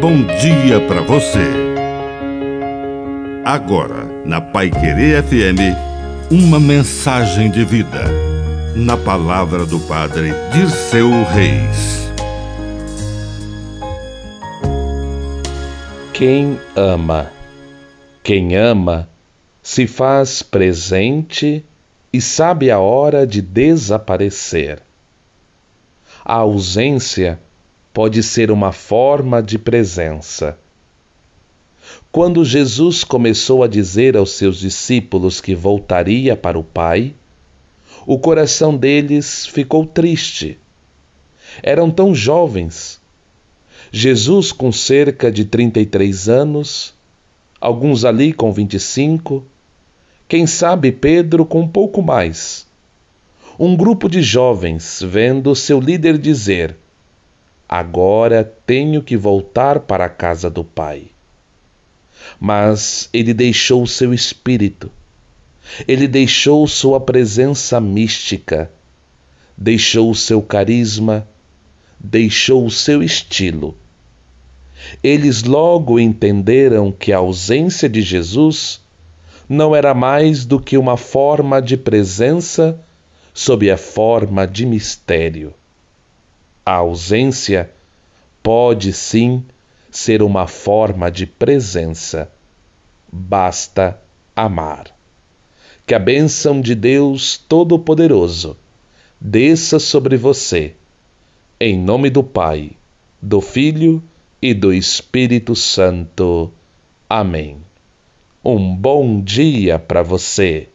bom dia para você. Agora, na Pai Querer FM, uma mensagem de vida. Na palavra do Padre Dirceu Reis. Quem ama? Quem ama se faz presente e sabe a hora de desaparecer. A ausência pode ser uma forma de presença. Quando Jesus começou a dizer aos seus discípulos que voltaria para o Pai, o coração deles ficou triste. Eram tão jovens. Jesus, com cerca de 33 anos, alguns ali com 25, quem sabe Pedro com um pouco mais. Um grupo de jovens vendo seu líder dizer: Agora tenho que voltar para a casa do Pai. Mas ele deixou seu espírito, ele deixou sua presença mística, deixou seu carisma, deixou seu estilo. Eles logo entenderam que a ausência de Jesus não era mais do que uma forma de presença sob a forma de mistério. A ausência pode sim ser uma forma de presença. Basta amar. Que a bênção de Deus Todo-Poderoso desça sobre você, em nome do Pai, do Filho e do Espírito Santo. Amém. Um bom dia para você.